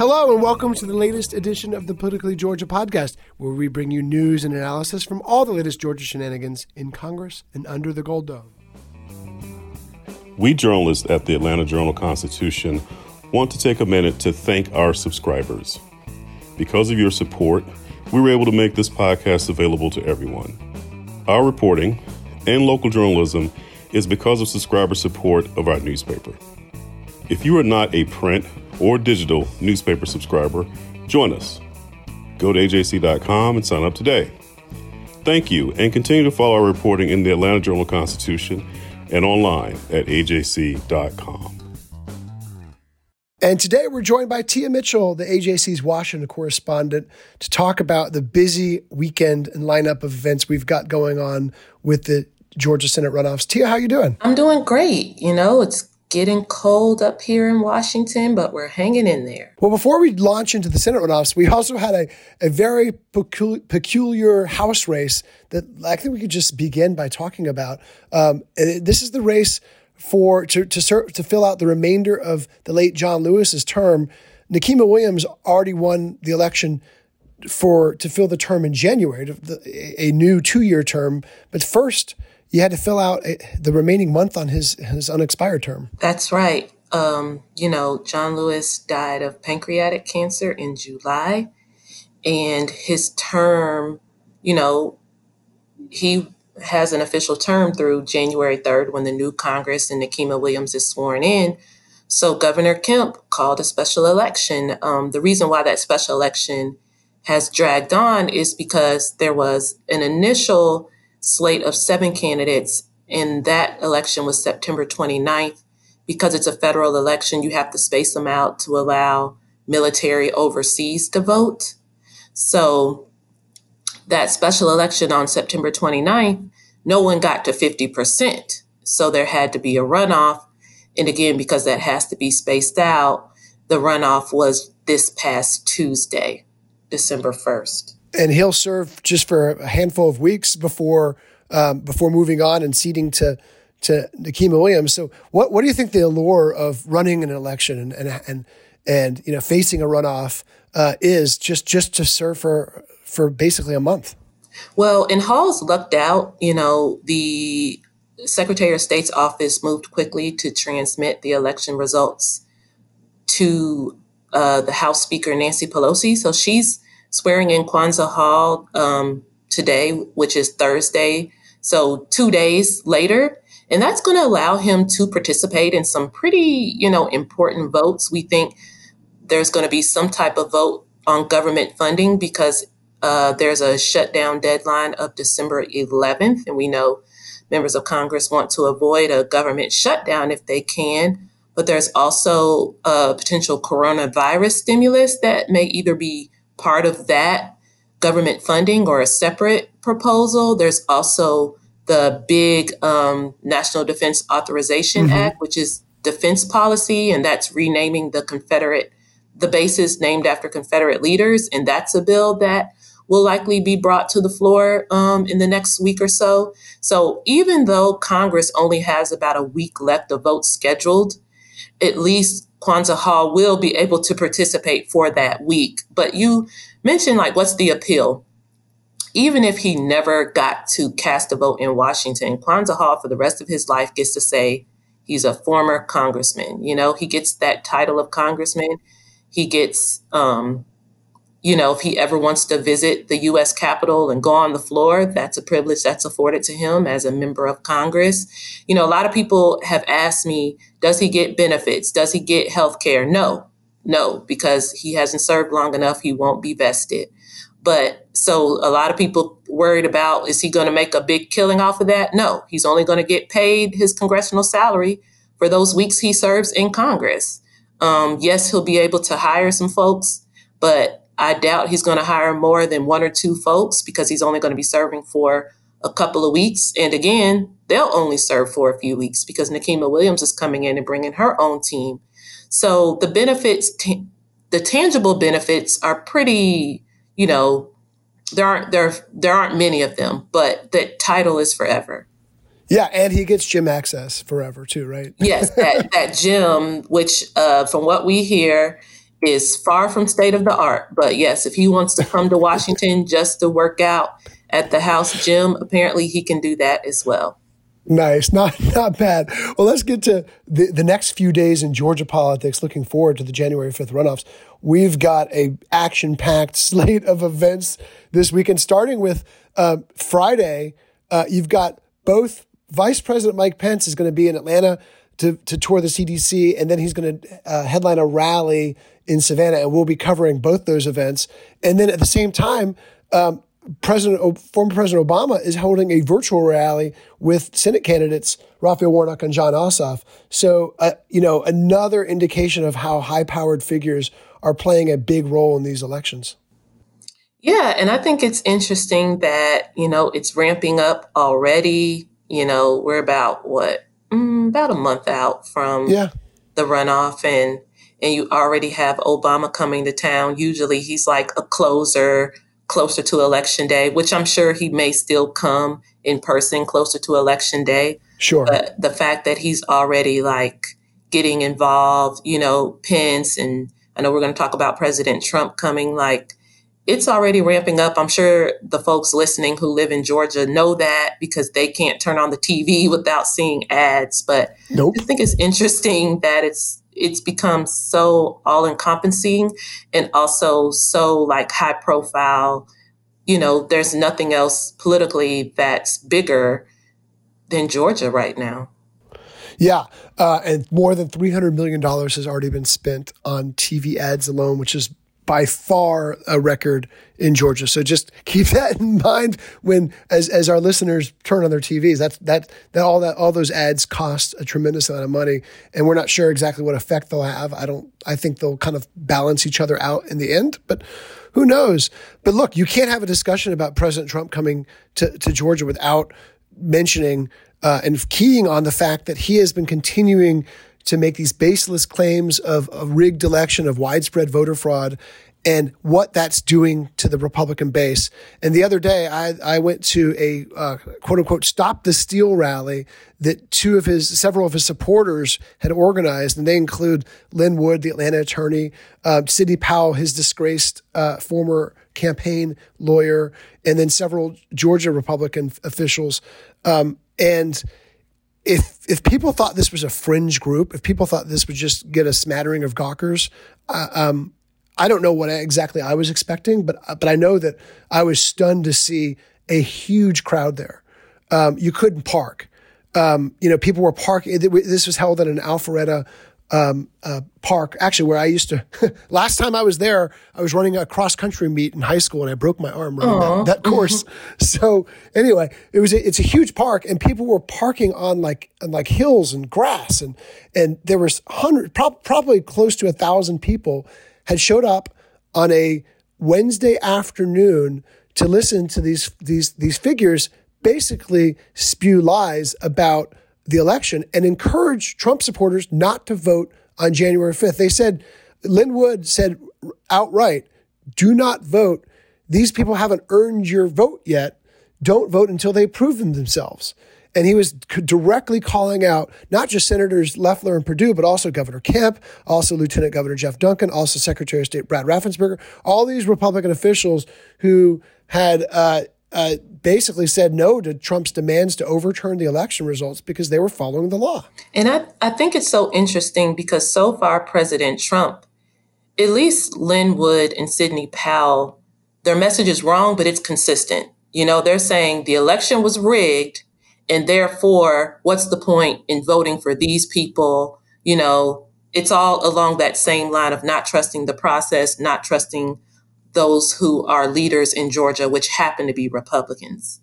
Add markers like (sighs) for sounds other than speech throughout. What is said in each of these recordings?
Hello, and welcome to the latest edition of the Politically Georgia podcast, where we bring you news and analysis from all the latest Georgia shenanigans in Congress and under the Gold Dome. We journalists at the Atlanta Journal Constitution want to take a minute to thank our subscribers. Because of your support, we were able to make this podcast available to everyone. Our reporting and local journalism is because of subscriber support of our newspaper. If you are not a print or digital newspaper subscriber, join us. Go to ajc.com and sign up today. Thank you, and continue to follow our reporting in the Atlanta Journal Constitution and online at ajc.com. And today we're joined by Tia Mitchell, the AJC's Washington correspondent, to talk about the busy weekend and lineup of events we've got going on with the Georgia Senate runoffs. Tia, how are you doing? I'm doing great. You know, it's getting cold up here in Washington, but we're hanging in there. Well, before we launch into the Senate runoffs, we also had a, a very peculiar, House race that I think we could just begin by talking about. Um, this is the race for to to serve, to fill out the remainder of the late John Lewis's term. Nikema Williams already won the election for to fill the term in January, a new two year term. But first, you had to fill out the remaining month on his his unexpired term. That's right. Um, you know, John Lewis died of pancreatic cancer in July, and his term, you know, he has an official term through January 3rd when the new Congress and Nikema Williams is sworn in. So Governor Kemp called a special election. Um, the reason why that special election has dragged on is because there was an initial slate of seven candidates, and that election was September 29th. Because it's a federal election, you have to space them out to allow military overseas to vote. So that special election on September 29th, no one got to 50%. So there had to be a runoff. And again, because that has to be spaced out, the runoff was this past Tuesday, December 1st. And he'll serve just for a handful of weeks before um, before moving on and ceding to to Nikema Williams. So what what do you think the allure of running an election and and and, and you know facing a runoff uh, is just just to serve for for basically a month. Well, and Hall's lucked out. You know, the Secretary of State's office moved quickly to transmit the election results to uh, the House Speaker Nancy Pelosi. So she's swearing in Kwanza Hall um, today, which is Thursday. So two days later. And that's going to allow him to participate in some pretty, you know, important votes. We think there's going to be some type of vote on government funding because uh, there's a shutdown deadline of December 11th, and we know members of Congress want to avoid a government shutdown if they can. But there's also a potential coronavirus stimulus that may either be part of that government funding or a separate proposal. There's also the big um, National Defense Authorization mm-hmm. Act, which is defense policy, and that's renaming the Confederate the bases named after Confederate leaders, and that's a bill that will likely be brought to the floor um, in the next week or so. So even though Congress only has about a week left of votes scheduled, at least Kwanza Hall will be able to participate for that week. But you mentioned like what's the appeal? Even if he never got to cast a vote in Washington, Kwanza Hall for the rest of his life gets to say He's a former congressman. You know, he gets that title of congressman. He gets, um, you know, if he ever wants to visit the U.S. Capitol and go on the floor, that's a privilege that's afforded to him as a member of Congress. You know, a lot of people have asked me, does he get benefits? Does he get health care? No, no, because he hasn't served long enough. He won't be vested. But so a lot of people worried about is he going to make a big killing off of that? No, he's only going to get paid his congressional salary for those weeks he serves in Congress. Um, yes, he'll be able to hire some folks, but I doubt he's going to hire more than one or two folks because he's only going to be serving for a couple of weeks. And again, they'll only serve for a few weeks because Nikema Williams is coming in and bringing her own team. So the benefits, t- the tangible benefits are pretty you know, there aren't there there aren't many of them, but that title is forever. Yeah, and he gets gym access forever too, right? yes, that (laughs) that gym, which uh, from what we hear, is far from state of the art. But yes, if he wants to come to (laughs) Washington just to work out at the house gym, apparently he can do that as well. Nice, (laughs) not not bad. Well, let's get to the, the next few days in Georgia politics. Looking forward to the January fifth runoffs. We've got a action packed (laughs) slate of events this weekend, starting with uh, Friday. Uh, you've got both Vice President Mike Pence is going to be in Atlanta to, to tour the CDC, and then he's going to uh, headline a rally in Savannah, and we'll be covering both those events. And then at the same time, um, President, former President Obama is holding a virtual rally with Senate candidates Raphael Warnock and Jon Ossoff. So, uh, you know, another indication of how high-powered figures are playing a big role in these elections. Yeah, and I think it's interesting that you know it's ramping up already. You know, we're about what mm, about a month out from yeah. the runoff, and and you already have Obama coming to town. Usually, he's like a closer closer to election day, which I'm sure he may still come in person closer to election day. Sure. But the fact that he's already like getting involved, you know, Pence, and I know we're going to talk about President Trump coming, like it's already ramping up. I'm sure the folks listening who live in Georgia know that because they can't turn on the TV (laughs) without seeing ads. But nope. I think it's interesting that it's it's become so all encompassing and also so like high profile. You know, there's nothing else politically that's bigger than Georgia right now. Yeah, uh, and more than three hundred million dollars has already been spent on TV ads alone, which is by far a record in Georgia. So just (laughs) keep that in mind when as as our listeners turn on their TVs. That's that that all that all those ads cost a tremendous amount of money, and we're not sure exactly what effect they'll have. I don't. I think they'll kind of balance each other out in the end, but who knows? But look, you can't have a discussion about President Trump coming to, to Georgia without mentioning uh, and keying on the fact that he has been continuing to make these baseless claims of a rigged election, of widespread voter fraud, and what that's doing to the Republican base. And the other day, I, I went to a uh, quote unquote stop the steal rally that two of his, several of his supporters had organized. And they include Lin Wood, the Atlanta attorney, uh, Sidney Powell, his disgraced uh, former campaign lawyer, and then several Georgia Republican officials. Um, and if if people thought this was a fringe group, if people thought this would just get a smattering of gawkers, uh, um, I don't know what exactly I was expecting, but but I know that I was stunned to see a huge crowd there. Um, you couldn't park. Um, you know, people were parking. This was held at an Alpharetta um, uh, park, actually, where I used to. (laughs) last time I was there, I was running a cross country meet in high school, and I broke my arm running that, that, course. (laughs) so anyway, it was a, it's a huge park, and people were parking on like on like hills and grass, and and there was hundred, pro- probably close to a thousand people had showed up on a Wednesday afternoon to listen to these these these figures basically spew lies about the election and encourage Trump supporters not to vote on January 5th. They said, Lin Wood said outright, do not vote. These people haven't earned your vote yet. Don't vote until they prove them themselves. And he was directly calling out not just Senators Loeffler and Perdue, but also Governor Kemp, also Lieutenant Governor Jeff Duncan, also Secretary of State Brad Raffensperger, all these Republican officials who had uh, uh, basically said no to Trump's demands to overturn the election results because they were following the law. And I, I think it's so interesting because so far, President Trump, at least Lin Wood and Sidney Powell, their message is wrong, but it's consistent. You know, they're saying the election was rigged, and therefore, what's the point in voting for these people? You know, it's all along that same line of not trusting the process, not trusting those who are leaders in Georgia, which happen to be Republicans.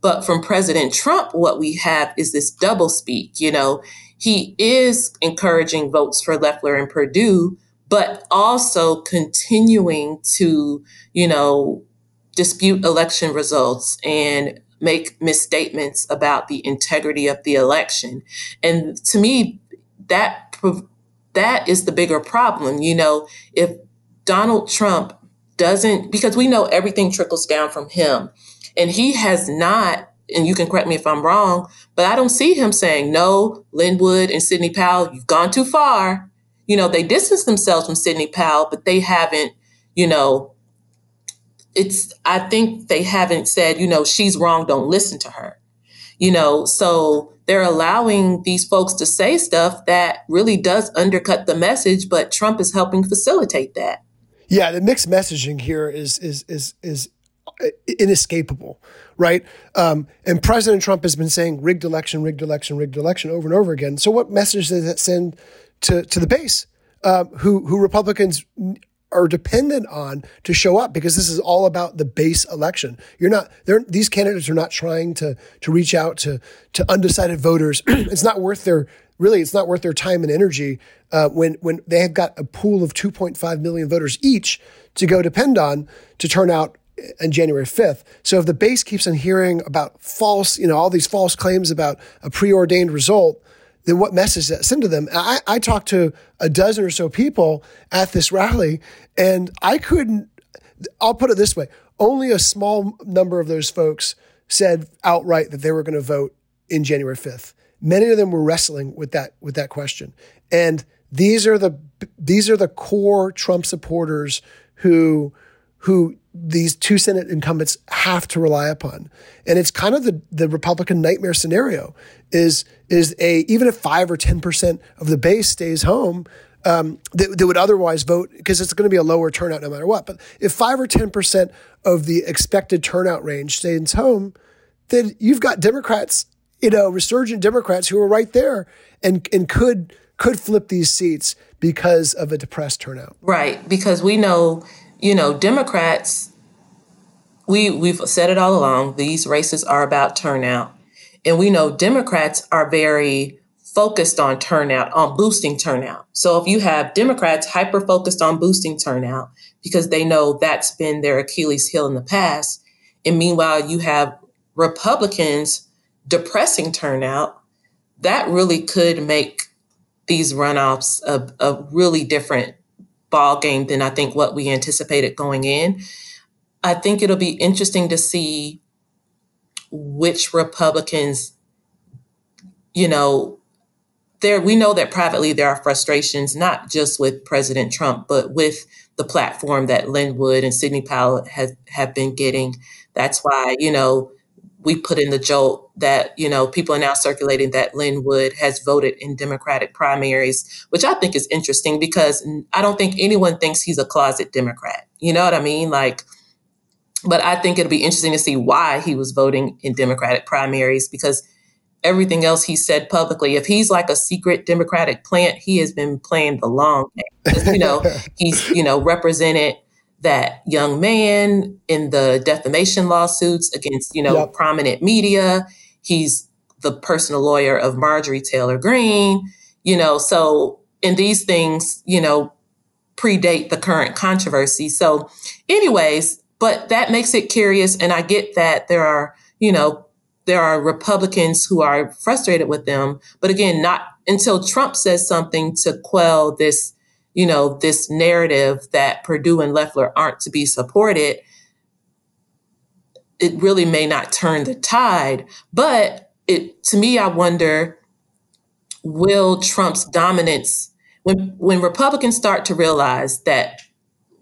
But from President Trump, what we have is this double speak. You know, he is encouraging votes for Loeffler and Perdue, but also continuing to, you know, dispute election results and make misstatements about the integrity of the election. And to me, that that is the bigger problem. You know, if Donald Trump doesn't, because we know everything trickles down from him, and he has not. And you can correct me if I'm wrong, but I don't see him saying, no, Lin Wood and Sidney Powell, you've gone too far. You know, they distance themselves from Sidney Powell, but they haven't, you know, it's, I think they haven't said, you know, she's wrong, don't listen to her. You know, so they're allowing these folks to say stuff that really does undercut the message, but Trump is helping facilitate that. Yeah, the mixed messaging here is is is is inescapable, right? Um, and President Trump has been saying rigged election, rigged election, rigged election over and over again. So what message does that send to to the base, um, who who Republicans are dependent on to show up because this is all about the base election. You're not these candidates are not trying to to reach out to to undecided voters. (clears throat) it's not worth their really it's not worth their time and energy uh, when when they have got a pool of 2.5 million voters each to go depend on to turn out on January 5th. So if the base keeps on hearing about false, you know, all these false claims about a preordained result, then what message that send to them? I, I talked to a dozen or so people at this rally, and I couldn't. I'll put it this way: only a small number of those folks said outright that they were going to vote in January fifth. Many of them were wrestling with that with that question, and these are the these are the core Trump supporters who who these two Senate incumbents have to rely upon. And it's kind of the, the Republican nightmare scenario is, is a, even if five or 10% of the base stays home, um, that, that would otherwise vote because it's going to be a lower turnout no matter what. But if five or 10% of the expected turnout range stays home, then you've got Democrats, you know, resurgent Democrats who are right there and, and could, could flip these seats because of a depressed turnout. Right. Because we know you know, Democrats, we we've said it all along, these races are about turnout. And we know Democrats are very focused on turnout, on boosting turnout. So if you have Democrats hyper focused on boosting turnout because they know that's been their Achilles heel in the past, and meanwhile you have Republicans depressing turnout, that really could make these runoffs a, a really different ball game than I think what we anticipated going in. I think it'll be interesting to see which Republicans, you know, there we know that privately there are frustrations not just with President Trump, but with the platform that Lin Wood and Sidney Powell has have been getting. That's why, you know, we put in the jolt that you know people are now circulating that Lin Wood has voted in Democratic primaries, which I think is interesting because I don't think anyone thinks he's a closet Democrat. You know what I mean? Like, but I think it'll be interesting to see why he was voting in Democratic primaries because everything else he said publicly, if he's like a secret Democratic plant, he has been playing the long game. you know, (laughs) he's you know represented that young man in the defamation lawsuits against, you know, yep. prominent media. He's the personal lawyer of Marjorie Taylor Greene, you know, so and these things, you know, predate the current controversy. So anyways, but that makes it curious and I get that there are, you know, there are Republicans who are frustrated with them, but again, not until Trump says something to quell this you know, this narrative that Perdue and Loeffler aren't to be supported, it really may not turn the tide. But it to me, I wonder, will Trump's dominance when when Republicans start to realize that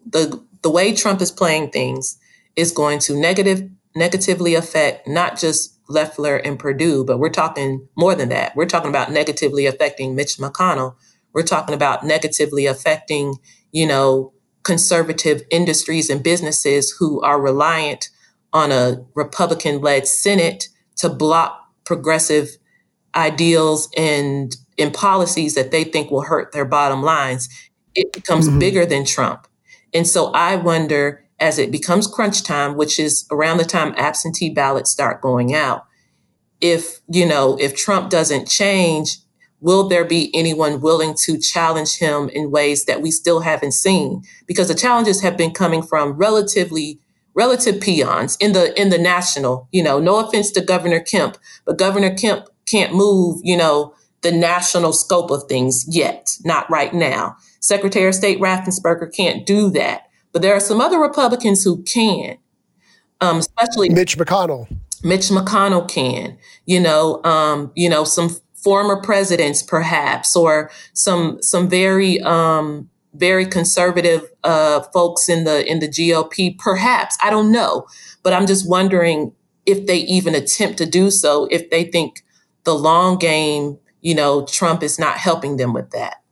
the the way Trump is playing things is going to negative negatively affect not just Loeffler and Perdue, but we're talking more than that. We're talking about negatively affecting Mitch McConnell. We're talking about negatively affecting, you know, conservative industries and businesses who are reliant on a Republican led Senate to block progressive ideals and in policies that they think will hurt their bottom lines. It becomes mm-hmm. bigger than Trump. And so I wonder as it becomes crunch time, which is around the time absentee ballots start going out, if, you know, if Trump doesn't change, will there be anyone willing to challenge him in ways that we still haven't seen? Because the challenges have been coming from relatively relative peons in the in the national, you know, no offense to Governor Kemp, but Governor Kemp can't move, you know, the national scope of things yet, not right now. Secretary of State Raffensperger can't do that. But there are some other Republicans who can, um, especially Mitch McConnell. Mitch McConnell can, you know, um, you know, some former presidents perhaps, or some some very um, very conservative uh, folks in the in the GOP, perhaps. I don't know, but I'm just wondering if they even attempt to do so if they think the long game, you know, Trump is not helping them with that.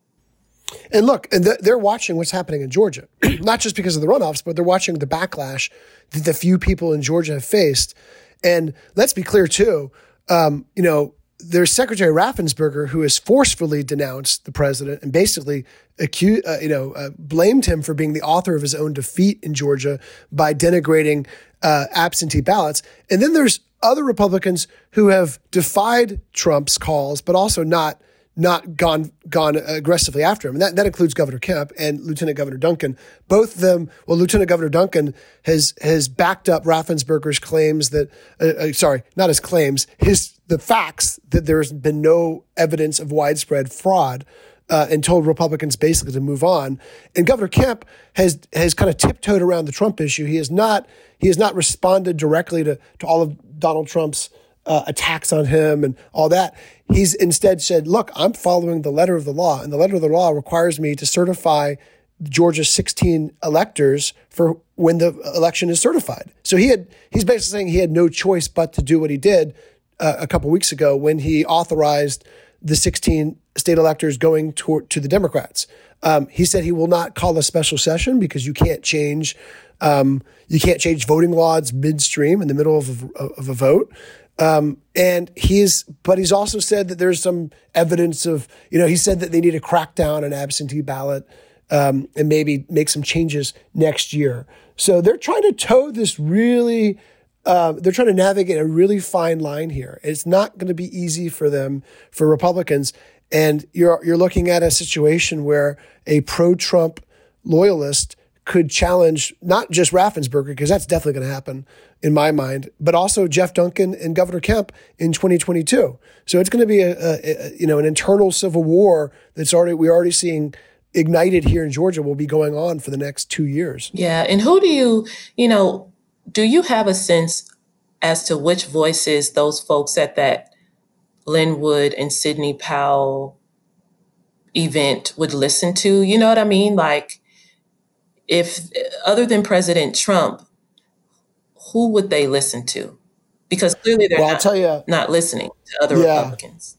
And look, and they're watching what's happening in Georgia, (clears throat) not just because of the runoffs, but they're watching the backlash that the few people in Georgia have faced. And let's be clear too, um, you know, there's Secretary Raffensperger who has forcefully denounced the president and basically accused, uh, you know, uh, blamed him for being the author of his own defeat in Georgia by denigrating uh, absentee ballots. And then there's other Republicans who have defied Trump's calls, but also not not gone gone aggressively after him. And that, that includes Governor Kemp and Lieutenant Governor Duncan. Both of them, well, Lieutenant Governor Duncan has has backed up Raffensperger's claims that, uh, uh, sorry, not his claims, his the facts that there's been no evidence of widespread fraud. Uh, and told Republicans basically to move on. And Governor Kemp has has kind of tiptoed around the Trump issue. He has not he has not responded directly to to all of Donald Trump's uh, attacks on him and all that. He's instead said, look, I'm following the letter of the law, and the letter of the law requires me to certify Georgia's 16 electors for when the election is certified. So he had, he's basically saying he had no choice but to do what he did uh, a couple weeks ago when he authorized the 16 state electors going to, to the Democrats. Um, he said he will not call a special session because you can't change um, you can't change voting laws midstream in the middle of a, of a vote. Um, and he's, but he's also said that there's some evidence of, you know, he said that they need to crack down on absentee ballot um, and maybe make some changes next year. So they're trying to toe this really, uh, they're trying to navigate a really fine line here. It's not going to be easy for them, for Republicans. And you're, you're looking at a situation where a pro Trump loyalist could challenge not just Raffensperger, because that's definitely going to happen in my mind, but also Jeff Duncan and Governor Kemp in 2022. So it's going to be a, a, a, you know an internal civil war that's already we're already seeing ignited here in Georgia will be going on for the next two years. Yeah, and who do you you know do you have a sense as to which voices those folks at that Lin Wood and Sidney Powell event would listen to? You know what I mean? Like if other than President Trump, who would they listen to? Because clearly they're well, not, tell you, not listening to other yeah. Republicans.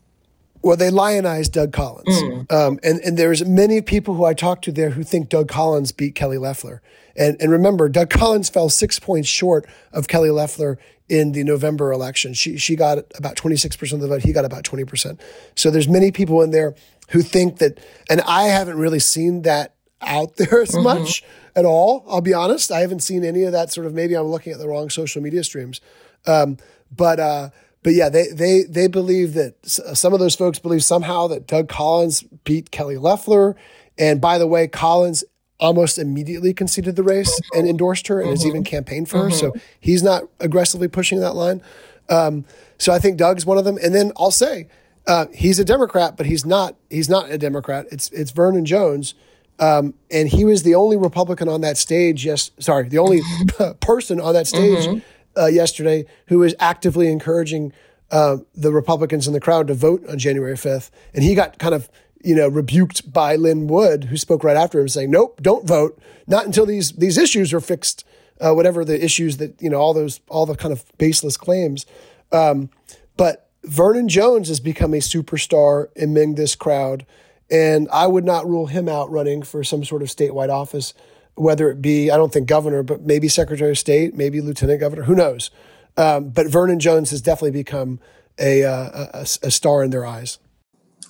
Well, they lionized Doug Collins, mm. um, and and there's many people who I talked to there who think Doug Collins beat Kelly Loeffler. And and remember, Doug Collins fell six points short of Kelly Loeffler in the November election. She she got about 26 percent of the vote. He got about 20 percent. So there's many people in there who think that, and I haven't really seen that out there as mm-hmm. much at all. I'll be honest. I haven't seen any of that sort of, maybe I'm looking at the wrong social media streams. Um, but, uh, but yeah, they, they, they believe that some of those folks believe somehow that Doug Collins beat Kelly Loeffler. And by the way, Collins almost immediately conceded the race and endorsed her and mm-hmm. has even campaigned for mm-hmm. her. So he's not aggressively pushing that line. Um, so I think Doug's one of them. And then I'll say, uh, he's a Democrat, but he's not, he's not a Democrat. It's, it's Vernon Jones um, and he was the only Republican on that stage. Yes, sorry, the only (laughs) (laughs) person on that stage mm-hmm. uh, yesterday who was actively encouraging uh, the Republicans in the crowd to vote on January 5th. And he got kind of you know rebuked by Lin Wood, who spoke right after him, saying, "Nope, don't vote, not until these these issues are fixed." uh, whatever the issues that you know all those all the kind of baseless claims. Um, but Vernon Jones has become a superstar among this crowd, and I would not rule him out running for some sort of statewide office, whether it be I don't think governor, but maybe Secretary of State, maybe Lieutenant Governor, who knows. Um, but Vernon Jones has definitely become a, uh, a, a star in their eyes.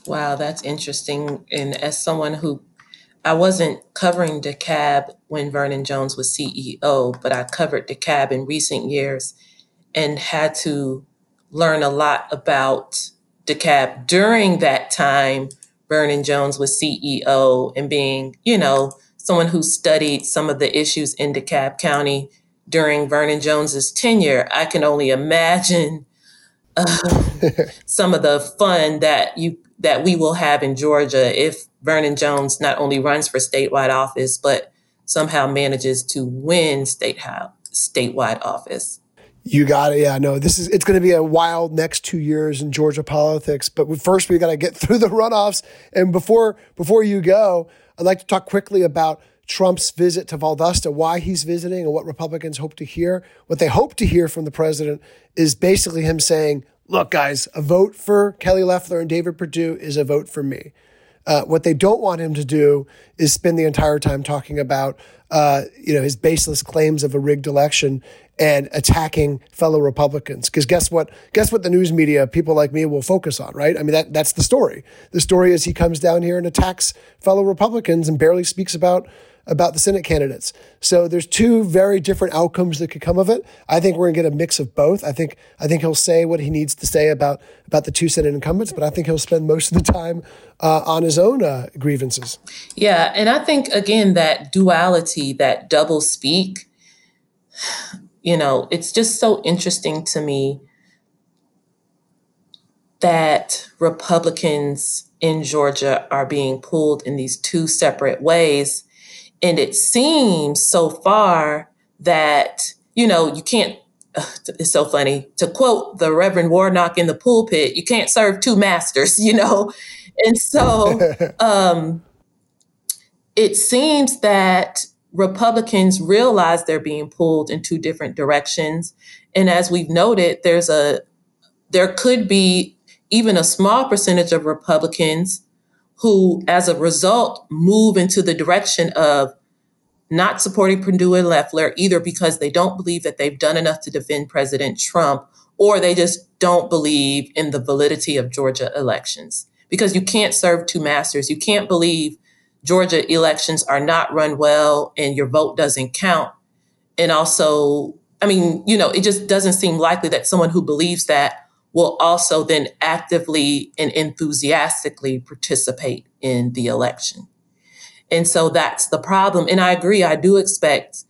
Wow, that's interesting. And as someone who I wasn't covering DeKalb when Vernon Jones was CEO, but I covered DeKalb in recent years and had to learn a lot about DeKalb during that time. Vernon Jones was CEO and being, you know, someone who studied some of the issues in DeKalb County during Vernon Jones's tenure. I can only imagine uh, (laughs) some of the fun that you that we will have in Georgia if Vernon Jones not only runs for statewide office, but somehow manages to win state house, statewide office. You got it. Yeah, no, this is it's going to be a wild next two years in Georgia politics. But first, we got to get (laughs) through the runoffs. And before before you go, I'd like to talk quickly about Trump's visit to Valdosta, why he's visiting, and what Republicans hope to hear. What they hope to hear from the president is basically him saying, "Look, guys, a vote for Kelly Loeffler and David Perdue is a vote for me." Uh, what they don't want him to do is spend the entire time talking about, uh, you know, his baseless claims of a rigged election and attacking fellow Republicans. Because guess what? Guess what? The news media, people like me, will focus on, right? I mean, that that's the story. The story is he comes down here and attacks fellow Republicans and barely speaks about about the Senate candidates. So there's two very different outcomes that could come of it. I think we're gonna get a mix of both. I think I think he'll say what he needs to say about about the two Senate incumbents, but I think he'll spend most of the time uh, on his own uh, grievances. Yeah, and I think again that duality, that double speak, you know, it's just so interesting to me that Republicans in Georgia are being pulled in these two separate ways and it seems so far that, you know, you can't, (sighs) it's so funny to quote the Reverend Warnock in the pulpit, you can't serve two masters, (laughs) you know? And so (laughs) um, it seems that Republicans realize they're being pulled in two different directions. And as we've noted, there's a, there could be even a small percentage of Republicans who, as a result, move into the direction of not supporting Perdue and Loeffler, either because they don't believe that they've done enough to defend President Trump, or they just don't believe in the validity of Georgia elections. Because you can't serve two masters. You can't believe Georgia elections are not run well and your vote doesn't count. And also, I mean, you know, it just doesn't seem likely that someone who believes that will also then actively and enthusiastically participate in the election. And so that's the problem. And I agree, I do expect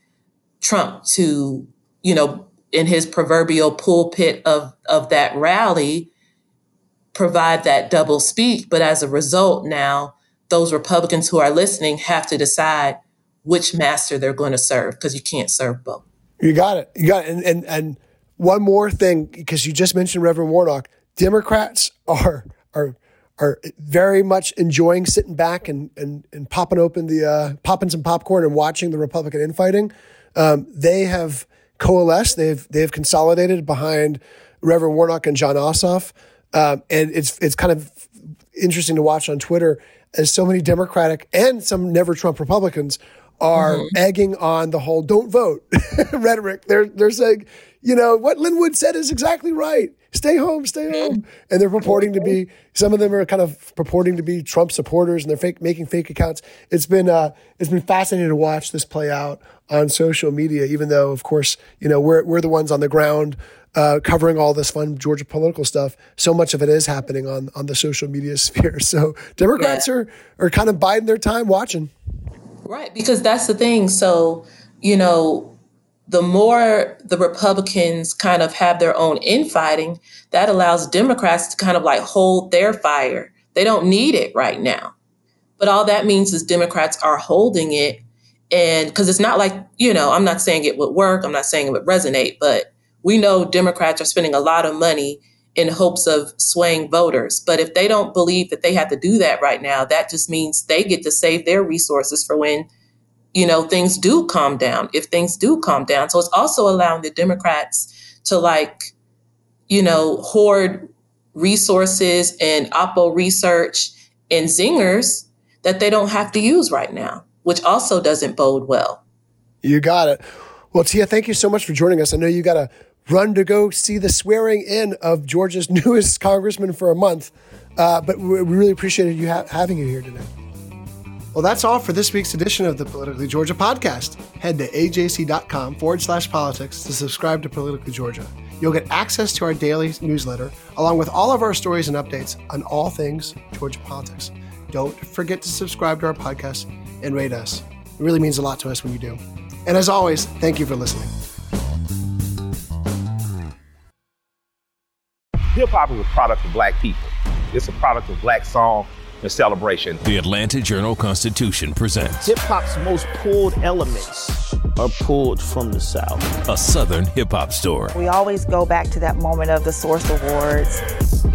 Trump to, you know, in his proverbial pulpit of, of that rally, provide that double speak. But as a result, now those Republicans who are listening have to decide which master they're going to serve because you can't serve both. You got it. You got it. And, and, and one more thing, because you just mentioned Reverend Warnock, Democrats are are are very much enjoying sitting back and and, and popping open the uh, popping some popcorn and watching the Republican infighting. Um, they have coalesced. They've they've consolidated behind Reverend Warnock and Jon Ossoff, um, and it's it's kind of interesting to watch on Twitter as so many Democratic and some never Trump Republicans are mm-hmm. egging on the whole "don't vote" (laughs) rhetoric. They're they're saying, you know, what Lin Wood said is exactly right. Stay home, stay home. And they're purporting to be. Some of them are kind of purporting to be Trump supporters, and they're fake making fake accounts. It's been uh, it's been fascinating to watch this play out on social media. Even though, of course, you know we're we're the ones on the ground. Uh, covering all this fun Georgia political stuff, so much of it is happening on on the social media (laughs) sphere. So Democrats yeah. are are kind of biding their time watching. Right, because that's the thing. So, you know, the more the Republicans kind of have their own infighting, that allows Democrats to kind of like hold their fire. They don't need it right now. But all that means is Democrats are holding it. And because it's not like, you know, I'm not saying it would work, I'm not saying it would resonate, but we know Democrats are spending a lot of money in hopes of swaying voters. But if they don't believe that they have to do that right now, that just means they get to save their resources for when, you know, things do calm down, if things do calm down. So it's also allowing the Democrats to like, you know, hoard resources and Oppo research and zingers that they don't have to use right now, which also doesn't bode well. You got it. Well, Tia, thank you so much for joining us. I know you got to run to go see the swearing in of Georgia's (laughs) newest congressman for a month, uh, but we really appreciated you ha- having you here today. Well, that's all for this week's edition of the Politically Georgia podcast. Head to ajc.com forward slash politics to subscribe to Politically Georgia. You'll get access to our daily newsletter, along with all of our stories and updates on all things Georgia politics. Don't forget to subscribe to our podcast and rate us. It really means a lot to us when you do. And as always, thank you for listening. Hip hop is a product of black people. It's a product of black song and celebration. The Atlanta Journal Constitution presents Hip hop's most pulled elements are pulled from the South. a Southern hip hop story. We always go back to that moment of the Source Awards.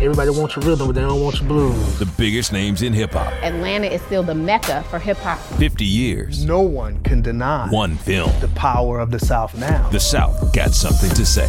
Everybody wants your rhythm, but they don't want your blues. The biggest names in hip hop. Atlanta is still the mecca for hip hop. 50 years. No one can deny One film. the power of the South now. The South got something to say.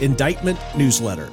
indictment newsletter.